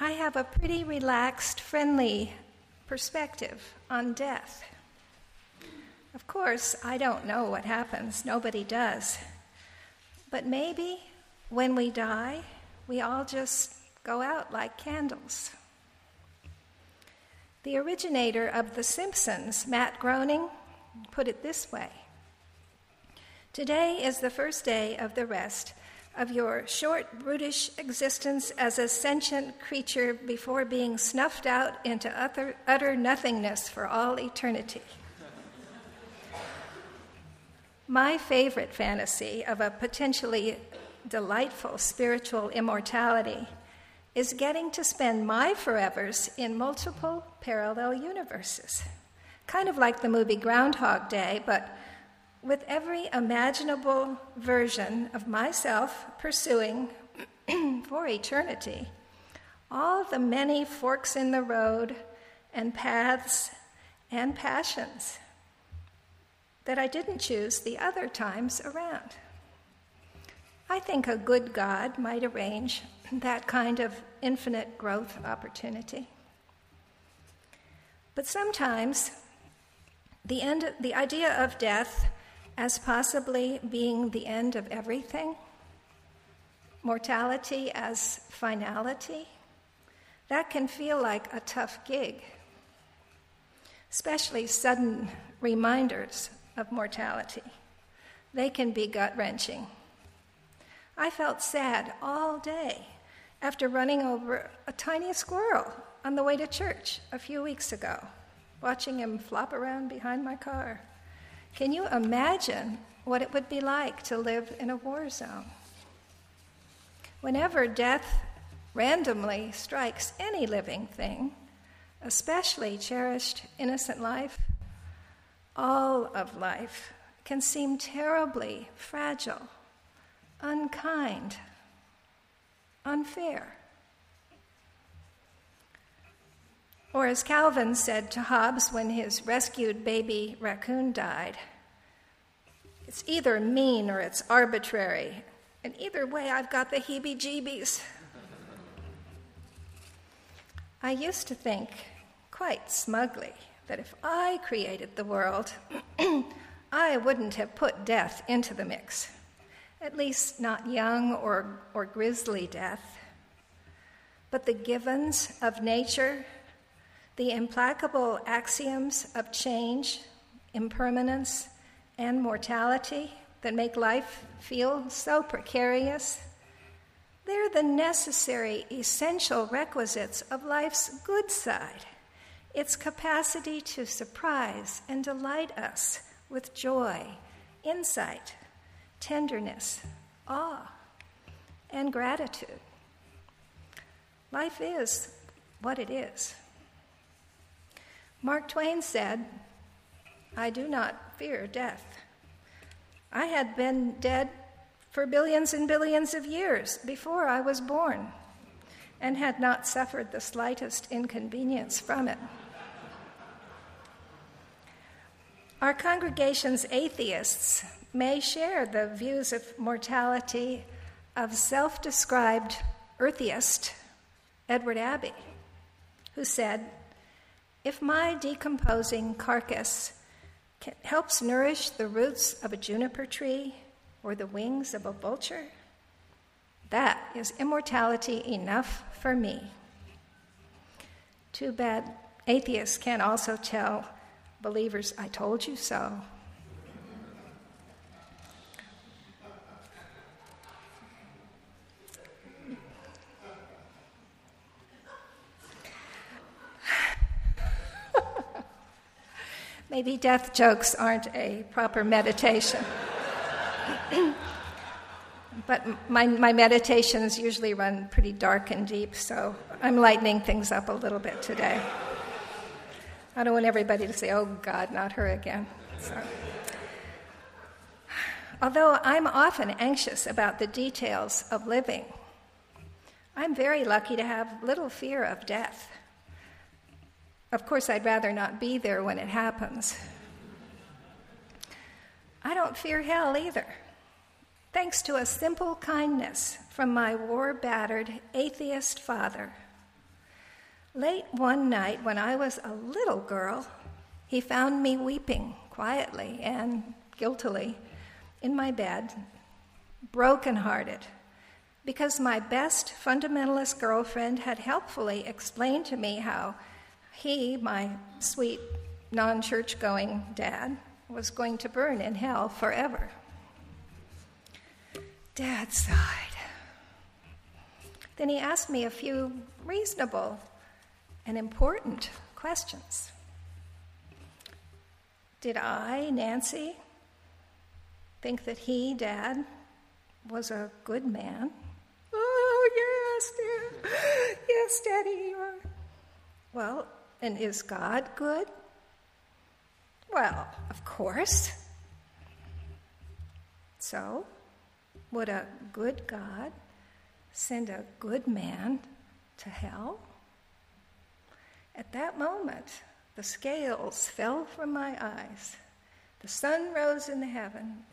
I have a pretty relaxed, friendly perspective on death. Of course, I don't know what happens, nobody does. But maybe when we die, we all just go out like candles. The originator of The Simpsons, Matt Groening, put it this way Today is the first day of the rest of your short, brutish existence as a sentient creature before being snuffed out into utter, utter nothingness for all eternity. My favorite fantasy of a potentially delightful spiritual immortality is getting to spend my forevers in multiple parallel universes. Kind of like the movie Groundhog Day, but with every imaginable version of myself pursuing for eternity all the many forks in the road and paths and passions that I didn't choose the other times around. I think a good God might arrange that kind of infinite growth opportunity. But sometimes the, end, the idea of death as possibly being the end of everything, mortality as finality, that can feel like a tough gig, especially sudden reminders of mortality. They can be gut wrenching. I felt sad all day after running over a tiny squirrel on the way to church a few weeks ago, watching him flop around behind my car. Can you imagine what it would be like to live in a war zone? Whenever death randomly strikes any living thing, especially cherished innocent life, all of life can seem terribly fragile unkind, unfair. Or, as Calvin said to Hobbes when his rescued baby raccoon died, it's either mean or it's arbitrary. And either way, I've got the heebie jeebies. I used to think, quite smugly, that if I created the world, I wouldn't have put death into the mix at least not young or, or grisly death, but the givens of nature, the implacable axioms of change, impermanence, and mortality that make life feel so precarious. They're the necessary, essential requisites of life's good side, its capacity to surprise and delight us with joy, insight, tenderness, awe, and gratitude. Life is what it is. Mark Twain said, I do not fear death. I had been dead for billions and billions of years before I was born and had not suffered the slightest inconvenience from it. Our congregation's atheists may share the views of mortality of self described eartheist Edward Abbey, who said, If my decomposing carcass helps nourish the roots of a juniper tree or the wings of a vulture, that is immortality enough for me. Too bad atheists can also tell believers, I told you so. Maybe death jokes aren't a proper meditation. but my, my meditations usually run pretty dark and deep, so I'm lightening things up a little bit today. I don't want everybody to say, oh God, not her again. So. Although I'm often anxious about the details of living, I'm very lucky to have little fear of death. Of course, I'd rather not be there when it happens. I don't fear hell either, thanks to a simple kindness from my war battered atheist father Late one night, when I was a little girl, he found me weeping quietly and guiltily in my bed, broken-hearted, because my best fundamentalist girlfriend had helpfully explained to me how he, my sweet non church going dad, was going to burn in hell forever. Dad sighed. Then he asked me a few reasonable and important questions. Did I, Nancy, think that he, Dad, was a good man? Oh, yes, dear. Yes, Daddy, you are. Well, and is God good? Well, of course. So, would a good God send a good man to hell? At that moment, the scales fell from my eyes, the sun rose in the heaven,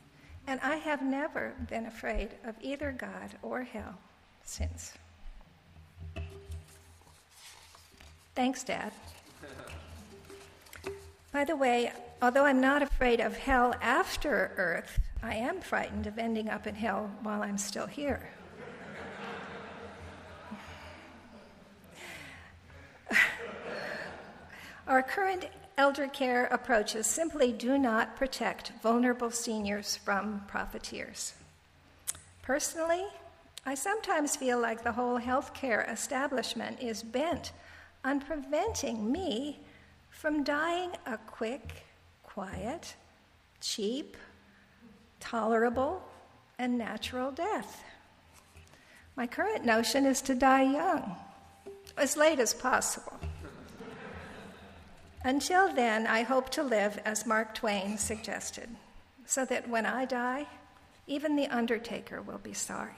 and I have never been afraid of either God or hell since. Thanks, Dad. By the way, although I'm not afraid of hell after Earth, I am frightened of ending up in hell while I'm still here. Our current elder care approaches simply do not protect vulnerable seniors from profiteers. Personally, I sometimes feel like the whole healthcare establishment is bent on preventing me from dying a quick, quiet, cheap, tolerable, and natural death. My current notion is to die young, as late as possible. Until then, I hope to live as Mark Twain suggested, so that when I die, even the undertaker will be sorry.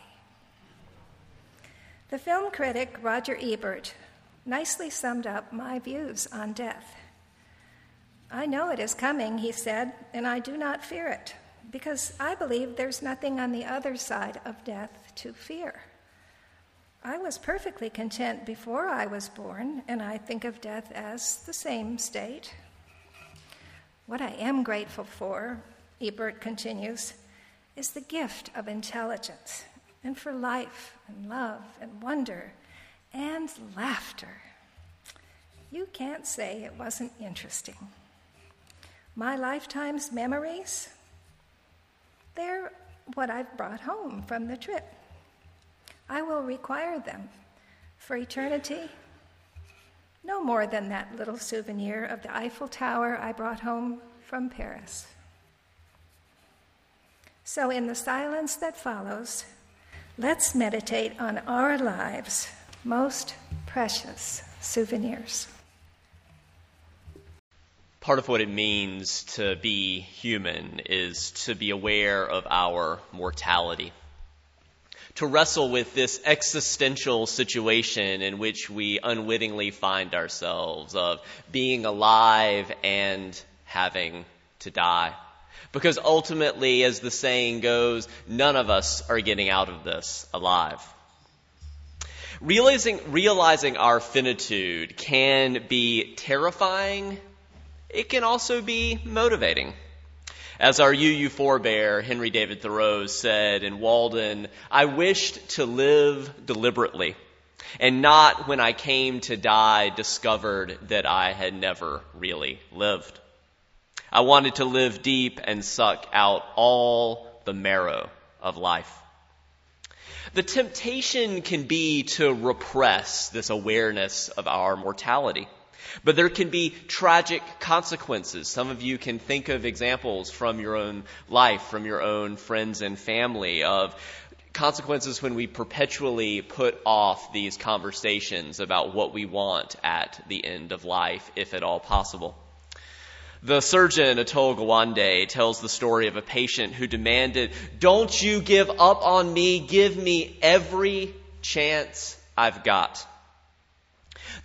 The film critic Roger Ebert nicely summed up my views on death. I know it is coming, he said, and I do not fear it, because I believe there's nothing on the other side of death to fear. I was perfectly content before I was born, and I think of death as the same state. What I am grateful for, Ebert continues, is the gift of intelligence, and for life and love and wonder and laughter. You can't say it wasn't interesting. My lifetime's memories, they're what I've brought home from the trip. I will require them for eternity. No more than that little souvenir of the Eiffel Tower I brought home from Paris. So, in the silence that follows, let's meditate on our lives' most precious souvenirs. Part of what it means to be human is to be aware of our mortality to wrestle with this existential situation in which we unwittingly find ourselves of being alive and having to die. Because ultimately, as the saying goes, none of us are getting out of this alive. Realizing, realizing our finitude can be terrifying. It can also be motivating. As our UU forebear, Henry David Thoreau, said in Walden, I wished to live deliberately, and not when I came to die discovered that I had never really lived. I wanted to live deep and suck out all the marrow of life. The temptation can be to repress this awareness of our mortality. But there can be tragic consequences. Some of you can think of examples from your own life, from your own friends and family of consequences when we perpetually put off these conversations about what we want at the end of life, if at all possible. The surgeon, Atul Gawande, tells the story of a patient who demanded, Don't you give up on me, give me every chance I've got.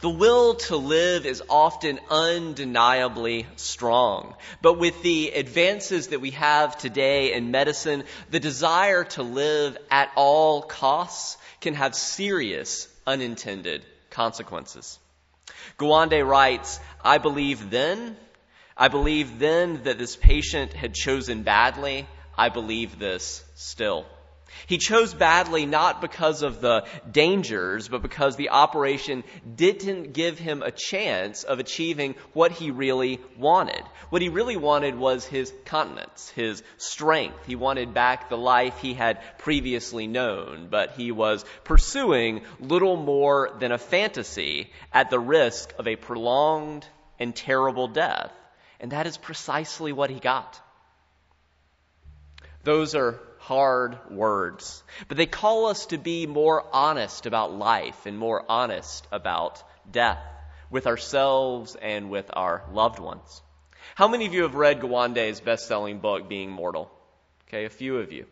The will to live is often undeniably strong. But with the advances that we have today in medicine, the desire to live at all costs can have serious unintended consequences. Gawande writes, I believe then, I believe then that this patient had chosen badly. I believe this still. He chose badly not because of the dangers, but because the operation didn't give him a chance of achieving what he really wanted. What he really wanted was his continence, his strength. He wanted back the life he had previously known, but he was pursuing little more than a fantasy at the risk of a prolonged and terrible death. And that is precisely what he got. Those are hard words, but they call us to be more honest about life and more honest about death with ourselves and with our loved ones. How many of you have read Gawande's best-selling book, Being Mortal? Okay, a few of you.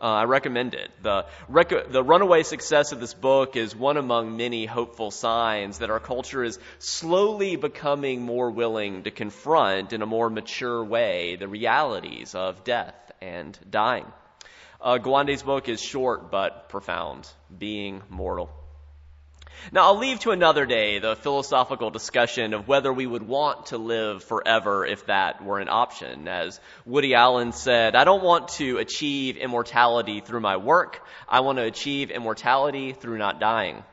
Uh, I recommend it. The, rec- the runaway success of this book is one among many hopeful signs that our culture is slowly becoming more willing to confront in a more mature way the realities of death and dying. Uh, Gawande's book is short but profound, Being Mortal. Now, I'll leave to another day the philosophical discussion of whether we would want to live forever if that were an option. As Woody Allen said, I don't want to achieve immortality through my work. I want to achieve immortality through not dying.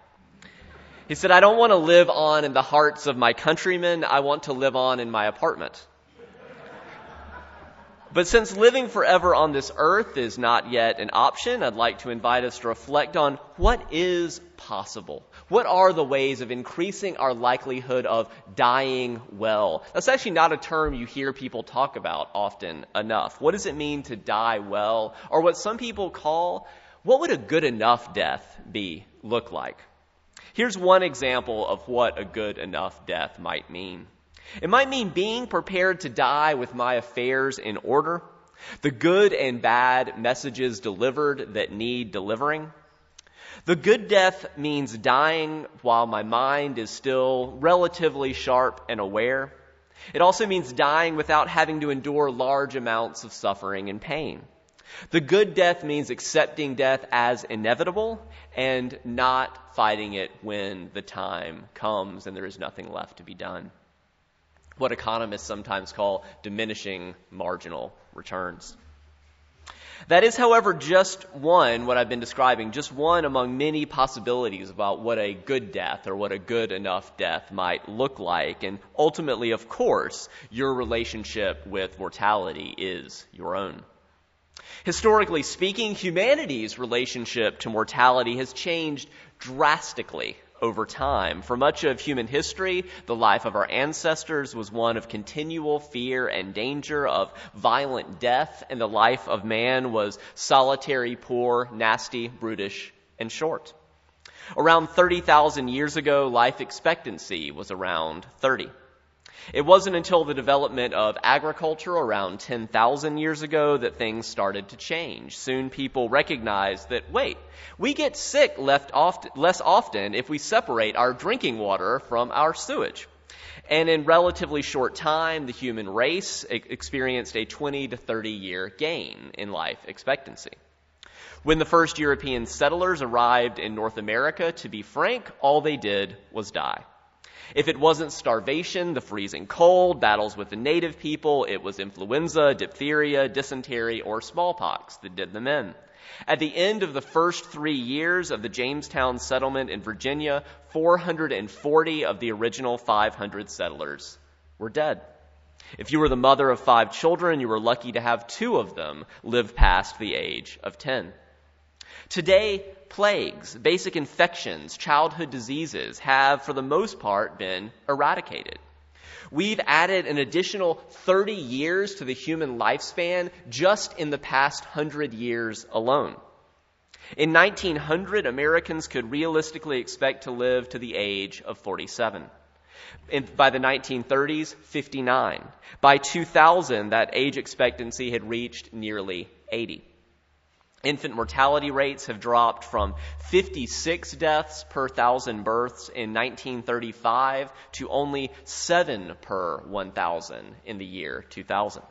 He said, I don't want to live on in the hearts of my countrymen. I want to live on in my apartment. But since living forever on this earth is not yet an option, I'd like to invite us to reflect on what is possible. What are the ways of increasing our likelihood of dying well? That's actually not a term you hear people talk about often enough. What does it mean to die well? Or what some people call, what would a good enough death be, look like? Here's one example of what a good enough death might mean. It might mean being prepared to die with my affairs in order, the good and bad messages delivered that need delivering. The good death means dying while my mind is still relatively sharp and aware. It also means dying without having to endure large amounts of suffering and pain. The good death means accepting death as inevitable and not fighting it when the time comes and there is nothing left to be done what economists sometimes call diminishing marginal returns. That is, however, just one, what I've been describing, just one among many possibilities about what a good death or what a good enough death might look like. And ultimately, of course, your relationship with mortality is your own. Historically speaking, humanity's relationship to mortality has changed drastically over time. For much of human history, the life of our ancestors was one of continual fear and danger, of violent death, and the life of man was solitary, poor, nasty, brutish, and short. Around 30,000 years ago, life expectancy was around 30. It wasn't until the development of agriculture around 10,000 years ago that things started to change. Soon people recognized that, wait, we get sick oft- less often if we separate our drinking water from our sewage. And in relatively short time, the human race experienced a 20 to 30 year gain in life expectancy. When the first European settlers arrived in North America, to be frank, all they did was die. If it wasn't starvation, the freezing cold, battles with the native people, it was influenza, diphtheria, dysentery, or smallpox that did them in. At the end of the first three years of the Jamestown settlement in Virginia, 440 of the original 500 settlers were dead. If you were the mother of five children, you were lucky to have two of them live past the age of 10. Today, plagues, basic infections, childhood diseases have, for the most part, been eradicated. We've added an additional 30 years to the human lifespan just in the past 100 years alone. In 1900, Americans could realistically expect to live to the age of 47. In, by the 1930s, 59. By 2000, that age expectancy had reached nearly 80. Infant mortality rates have dropped from 56 deaths per thousand births in 1935 to only 7 per 1,000 in the year 2000.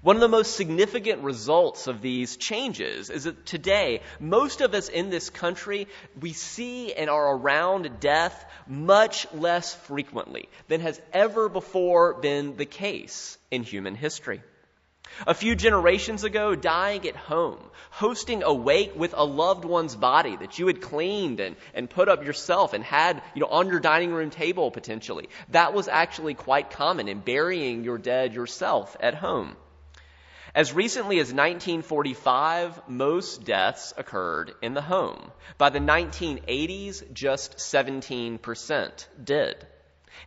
One of the most significant results of these changes is that today, most of us in this country, we see and are around death much less frequently than has ever before been the case in human history. A few generations ago, dying at home, hosting a wake with a loved one's body that you had cleaned and, and put up yourself and had, you know, on your dining room table potentially. That was actually quite common in burying your dead yourself at home. As recently as 1945, most deaths occurred in the home. By the 1980s, just 17% did.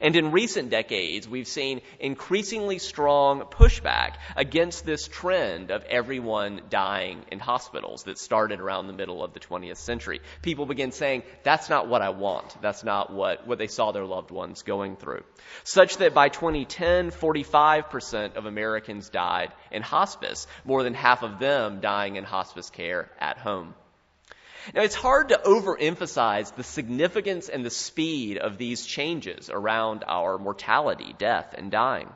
And in recent decades, we've seen increasingly strong pushback against this trend of everyone dying in hospitals that started around the middle of the 20th century. People began saying, that's not what I want. That's not what, what they saw their loved ones going through. Such that by 2010, 45% of Americans died in hospice, more than half of them dying in hospice care at home. Now, it's hard to overemphasize the significance and the speed of these changes around our mortality, death, and dying.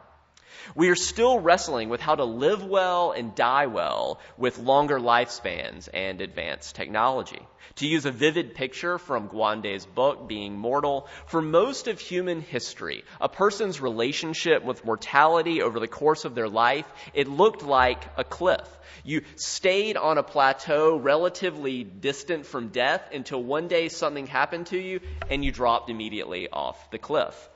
We are still wrestling with how to live well and die well with longer lifespans and advanced technology. To use a vivid picture from Gawande's book, Being Mortal, for most of human history, a person's relationship with mortality over the course of their life, it looked like a cliff. You stayed on a plateau relatively distant from death until one day something happened to you and you dropped immediately off the cliff.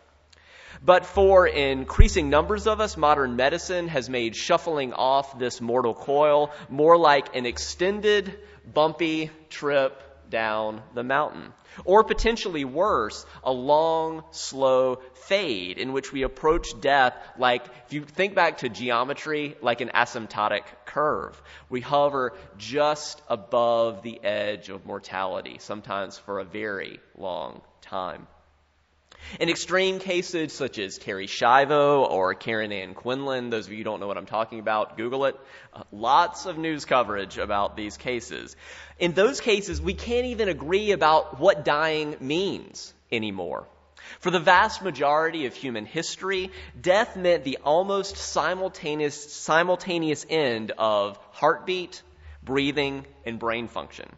But for increasing numbers of us, modern medicine has made shuffling off this mortal coil more like an extended, bumpy trip down the mountain. Or potentially worse, a long, slow fade in which we approach death like, if you think back to geometry, like an asymptotic curve. We hover just above the edge of mortality, sometimes for a very long time. In extreme cases such as Terri Schiavo or Karen Ann Quinlan, those of you who don't know what I'm talking about, Google it. Uh, lots of news coverage about these cases. In those cases, we can't even agree about what dying means anymore. For the vast majority of human history, death meant the almost simultaneous, simultaneous end of heartbeat, breathing, and brain function.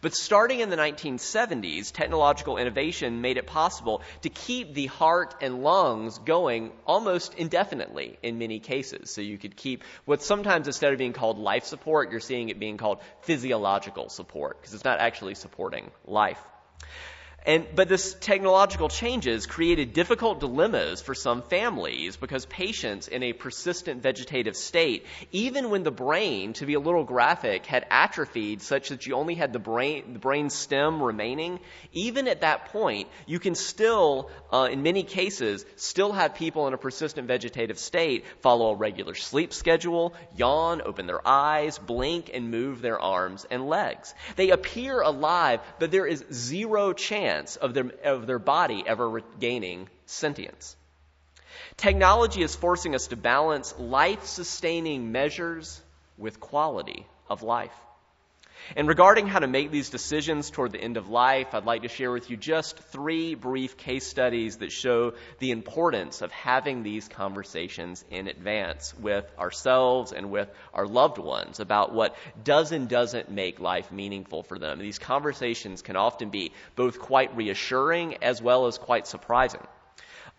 But starting in the 1970s, technological innovation made it possible to keep the heart and lungs going almost indefinitely in many cases. So you could keep what sometimes instead of being called life support, you're seeing it being called physiological support because it's not actually supporting life. And, but this technological changes created difficult dilemmas for some families because patients in a persistent vegetative state, even when the brain, to be a little graphic, had atrophied such that you only had the brain, the brain stem remaining, even at that point, you can still, uh, in many cases, still have people in a persistent vegetative state follow a regular sleep schedule, yawn, open their eyes, blink, and move their arms and legs. They appear alive, but there is zero chance chance of their, of their body ever regaining sentience. Technology is forcing us to balance life sustaining measures with quality of life. And regarding how to make these decisions toward the end of life, I'd like to share with you just three brief case studies that show the importance of having these conversations in advance with ourselves and with our loved ones about what does and doesn't make life meaningful for them. These conversations can often be both quite reassuring as well as quite surprising.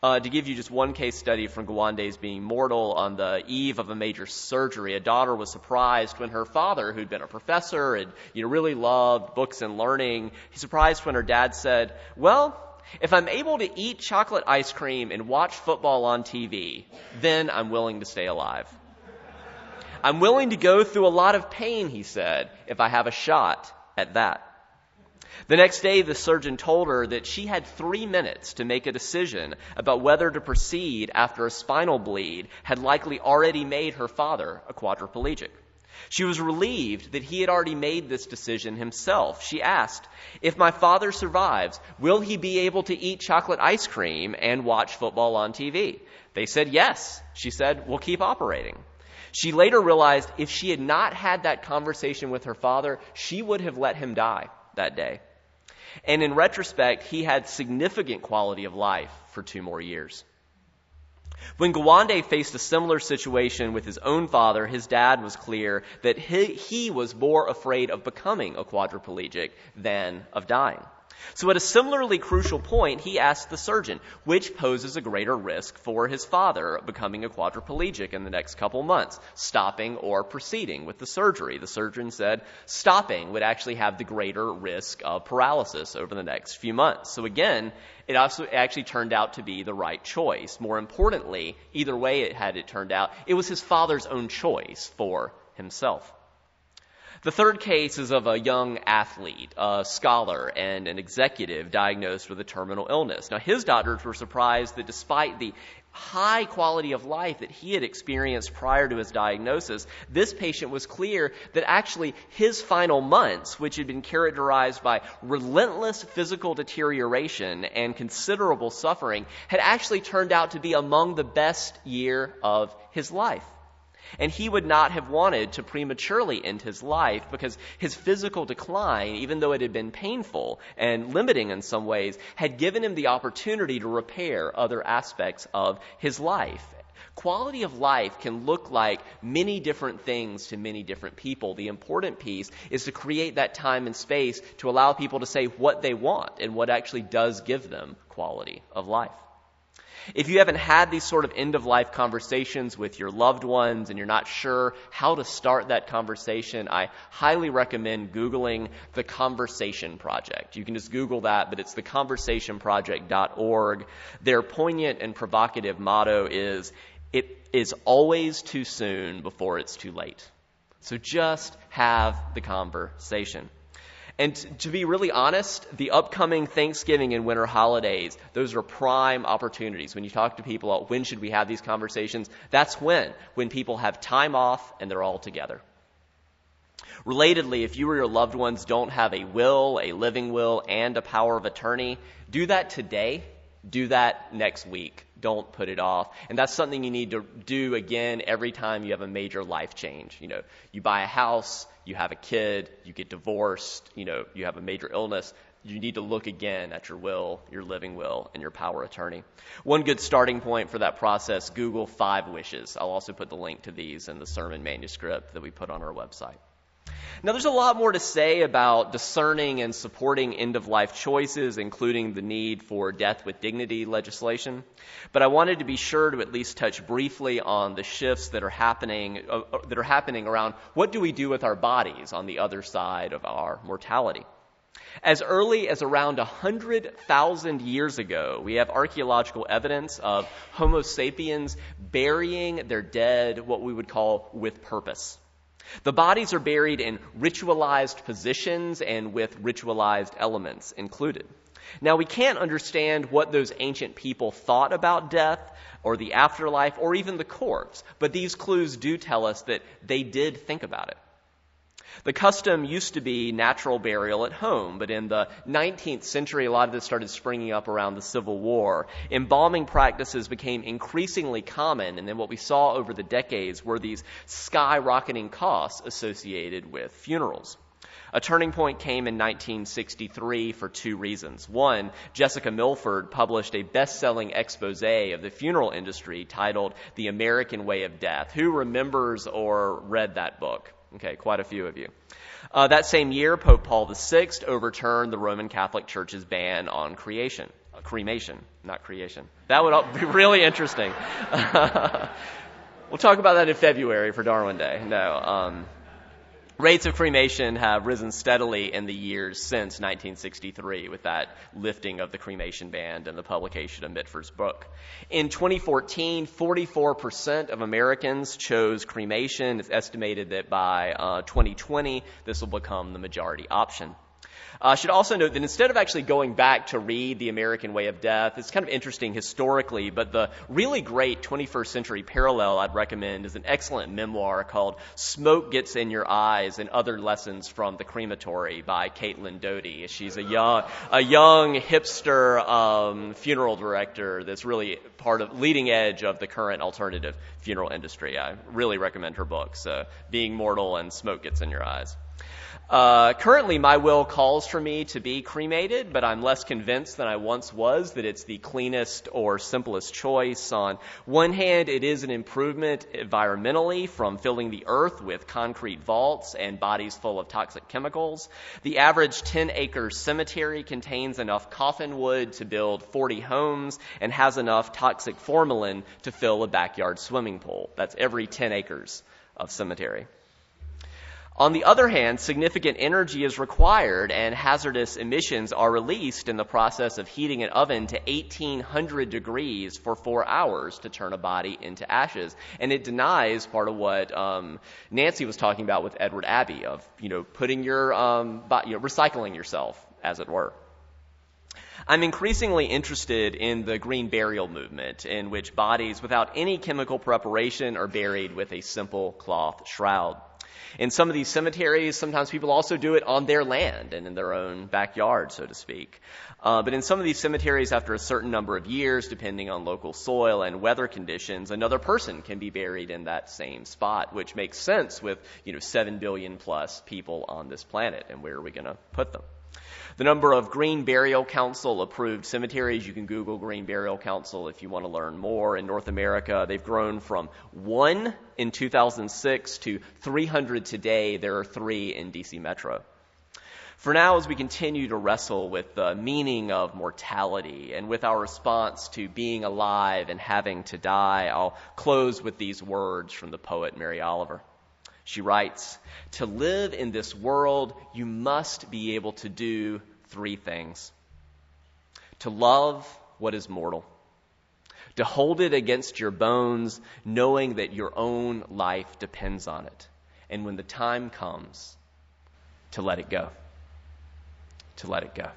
Uh, to give you just one case study from Gawande's Being Mortal, on the eve of a major surgery, a daughter was surprised when her father, who'd been a professor and you know, really loved books and learning, he surprised when her dad said, Well, if I'm able to eat chocolate ice cream and watch football on TV, then I'm willing to stay alive. I'm willing to go through a lot of pain, he said, if I have a shot at that. The next day, the surgeon told her that she had three minutes to make a decision about whether to proceed after a spinal bleed had likely already made her father a quadriplegic. She was relieved that he had already made this decision himself. She asked, If my father survives, will he be able to eat chocolate ice cream and watch football on TV? They said yes. She said, We'll keep operating. She later realized if she had not had that conversation with her father, she would have let him die that day. And in retrospect, he had significant quality of life for two more years. When Gawande faced a similar situation with his own father, his dad was clear that he, he was more afraid of becoming a quadriplegic than of dying. So at a similarly crucial point, he asked the surgeon, which poses a greater risk for his father becoming a quadriplegic in the next couple months, stopping or proceeding with the surgery. The surgeon said stopping would actually have the greater risk of paralysis over the next few months. So again, it also actually turned out to be the right choice. More importantly, either way it had it turned out, it was his father's own choice for himself. The third case is of a young athlete, a scholar, and an executive diagnosed with a terminal illness. Now, his doctors were surprised that despite the high quality of life that he had experienced prior to his diagnosis, this patient was clear that actually his final months, which had been characterized by relentless physical deterioration and considerable suffering, had actually turned out to be among the best year of his life. And he would not have wanted to prematurely end his life because his physical decline, even though it had been painful and limiting in some ways, had given him the opportunity to repair other aspects of his life. Quality of life can look like many different things to many different people. The important piece is to create that time and space to allow people to say what they want and what actually does give them quality of life. If you haven't had these sort of end of life conversations with your loved ones and you're not sure how to start that conversation, I highly recommend Googling the Conversation Project. You can just Google that, but it's theconversationproject.org. Their poignant and provocative motto is, it is always too soon before it's too late. So just have the conversation. And to be really honest, the upcoming Thanksgiving and winter holidays, those are prime opportunities. When you talk to people, about when should we have these conversations? That's when, when people have time off and they're all together. Relatedly, if you or your loved ones don't have a will, a living will, and a power of attorney, do that today. Do that next week. Don't put it off. And that's something you need to do again every time you have a major life change. You know, you buy a house, you have a kid, you get divorced, you know, you have a major illness, you need to look again at your will, your living will, and your power attorney. One good starting point for that process, Google five wishes. I'll also put the link to these in the sermon manuscript that we put on our website. Now, there's a lot more to say about discerning and supporting end of life choices, including the need for death with dignity legislation. But I wanted to be sure to at least touch briefly on the shifts that are happening, uh, uh, that are happening around what do we do with our bodies on the other side of our mortality. As early as around 100,000 years ago, we have archaeological evidence of Homo sapiens burying their dead, what we would call with purpose. The bodies are buried in ritualized positions and with ritualized elements included. Now, we can't understand what those ancient people thought about death or the afterlife or even the corpse, but these clues do tell us that they did think about it. The custom used to be natural burial at home, but in the 19th century, a lot of this started springing up around the Civil War. Embalming practices became increasingly common, and then what we saw over the decades were these skyrocketing costs associated with funerals. A turning point came in 1963 for two reasons. One, Jessica Mitford published a best selling expose of the funeral industry titled The American Way of Death. Who remembers or read that book? Okay, quite a few of you. Uh, that same year, Pope Paul VI overturned the Roman Catholic Church's ban on creation, uh, cremation, not creation. That would be really interesting. we'll talk about that in February for Darwin Day. No. Um, Rates of cremation have risen steadily in the years since 1963 with that lifting of the cremation ban and the publication of Mitford's book. In 2014, 44% of Americans chose cremation. It's estimated that by uh, 2020, this will become the majority option. Uh, I should also note that instead of actually going back to read The American Way of Death, it's kind of interesting historically, but the really great 21st century parallel I'd recommend is an excellent memoir called Smoke Gets in Your Eyes and Other Lessons from the Crematory by Caitlin Doughty. She's a young, a young hipster um, funeral director that's really part of leading edge of the current alternative funeral industry. I really recommend her books, uh, Being Mortal and Smoke Gets in Your Eyes. Uh, currently, my will calls for me to be cremated, but I'm less convinced than I once was that it's the cleanest or simplest choice. On one hand, it is an improvement environmentally from filling the earth with concrete vaults and bodies full of toxic chemicals. The average 10 acre cemetery contains enough coffin wood to build 40 homes and has enough toxic formalin to fill a backyard swimming pool. That's every 10 acres of cemetery. On the other hand, significant energy is required and hazardous emissions are released in the process of heating an oven to 1800 degrees for four hours to turn a body into ashes. And it denies part of what um, Nancy was talking about with Edward Abbey of, you know, putting your, um, you know, recycling yourself, as it were. I'm increasingly interested in the green burial movement, in which bodies without any chemical preparation are buried with a simple cloth shroud. In some of these cemeteries, sometimes people also do it on their land and in their own backyard, so to speak. Uh, but in some of these cemeteries, after a certain number of years, depending on local soil and weather conditions, another person can be buried in that same spot, which makes sense with, you know, 7 billion plus people on this planet, and where are we going to put them? The number of Green Burial Council approved cemeteries, you can Google Green Burial Council if you want to learn more. In North America, they've grown from one in 2006 to 300 today. There are three in DC Metro. For now, as we continue to wrestle with the meaning of mortality and with our response to being alive and having to die, I'll close with these words from the poet Mary Oliver. She writes, To live in this world, you must be able to do three things to love what is mortal, to hold it against your bones, knowing that your own life depends on it, and when the time comes, to let it go. To let it go.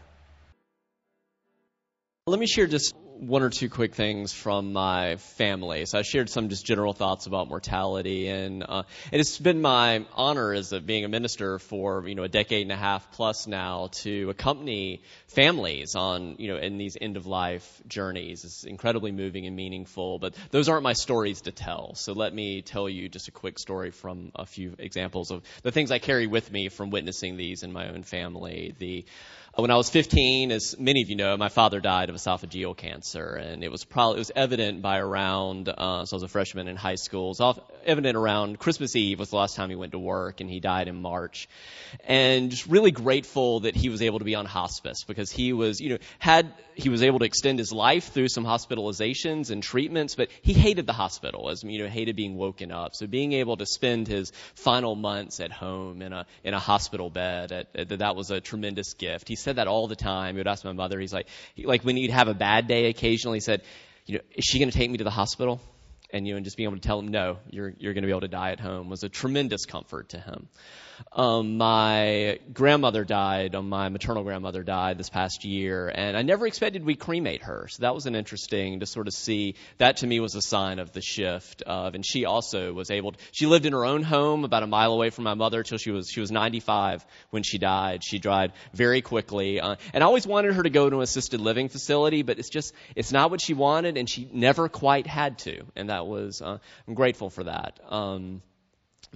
Let me share just one or two quick things from my family. So I shared some just general thoughts about mortality, and uh, it's been my honor as a, being a minister for you know a decade and a half plus now to accompany families on you know in these end of life journeys. It's incredibly moving and meaningful, but those aren't my stories to tell. So let me tell you just a quick story from a few examples of the things I carry with me from witnessing these in my own family. The when I was 15, as many of you know, my father died of esophageal cancer, and it was probably it was evident by around. Uh, so I was a freshman in high school. It was evident around Christmas Eve was the last time he went to work, and he died in March. And just really grateful that he was able to be on hospice because he was, you know, had he was able to extend his life through some hospitalizations and treatments, but he hated the hospital, as you know, hated being woken up. So being able to spend his final months at home in a in a hospital bed, at, at, that was a tremendous gift. He said that all the time. He would ask my mother. He's like, he, like when he'd have a bad day occasionally, he said, you know, is she going to take me to the hospital? And you know, and just being able to tell him, no, you're you're going to be able to die at home was a tremendous comfort to him. Um, my grandmother died, um, my maternal grandmother died this past year, and I never expected we'd cremate her. So that was an interesting to sort of see. That to me was a sign of the shift of, and she also was able. To, she lived in her own home about a mile away from my mother till she was she was 95 when she died. She died very quickly, uh, and I always wanted her to go to an assisted living facility, but it's just it's not what she wanted, and she never quite had to, and that was uh, I'm grateful for that. Um,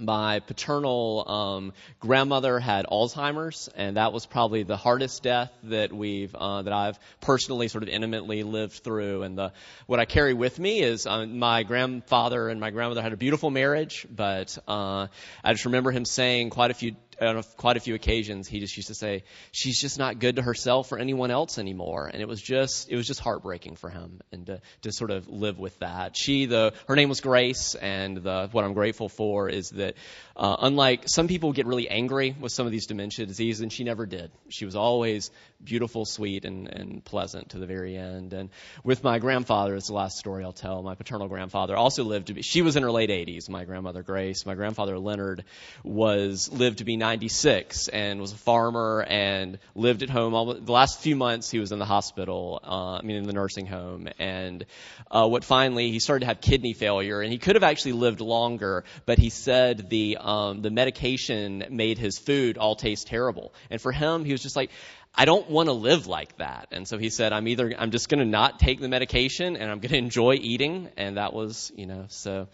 my paternal um, grandmother had Alzheimer's, and that was probably the hardest death that we've uh, that I've personally sort of intimately lived through. And the what I carry with me is uh, my grandfather and my grandmother had a beautiful marriage, but uh, I just remember him saying quite a few on quite a few occasions, he just used to say, "She's just not good to herself or anyone else anymore," and it was just it was just heartbreaking for him, and to, to sort of live with that. She, the her name was Grace, and the what I'm grateful for is that uh, unlike some people get really angry with some of these dementia diseases, and she never did. She was always beautiful, sweet, and, and pleasant to the very end. And with my grandfather, it's the last story I'll tell. My paternal grandfather also lived to be. She was in her late 80s. My grandmother Grace. My grandfather Leonard was lived to be 96 and was a farmer and lived at home. All, the last few months he was in the hospital. Uh, I mean, in the nursing home. And uh, what finally he started to have kidney failure, and he could have actually lived longer, but he said the um, the medication made his food all taste terrible. And for him, he was just like, I don't want to live like that. And so he said, I'm either, I'm just going to not take the medication and I'm going to enjoy eating. And that was, you know, so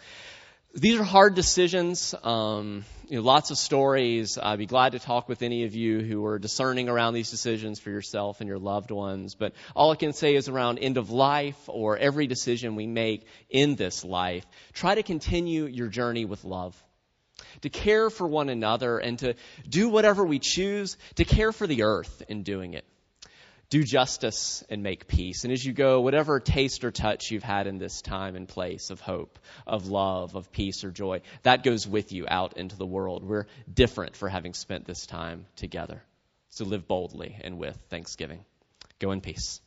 these are hard decisions. Um, you know, lots of stories. I'd be glad to talk with any of you who are discerning around these decisions for yourself and your loved ones. But all I can say is around end of life or every decision we make in this life, try to continue your journey with love. To care for one another and to do whatever we choose, to care for the earth in doing it do justice and make peace. And as you go, whatever taste or touch you've had in this time and place of hope, of love, of peace or joy, that goes with you out into the world. We're different for having spent this time together. So live boldly and with thanksgiving. Go in peace.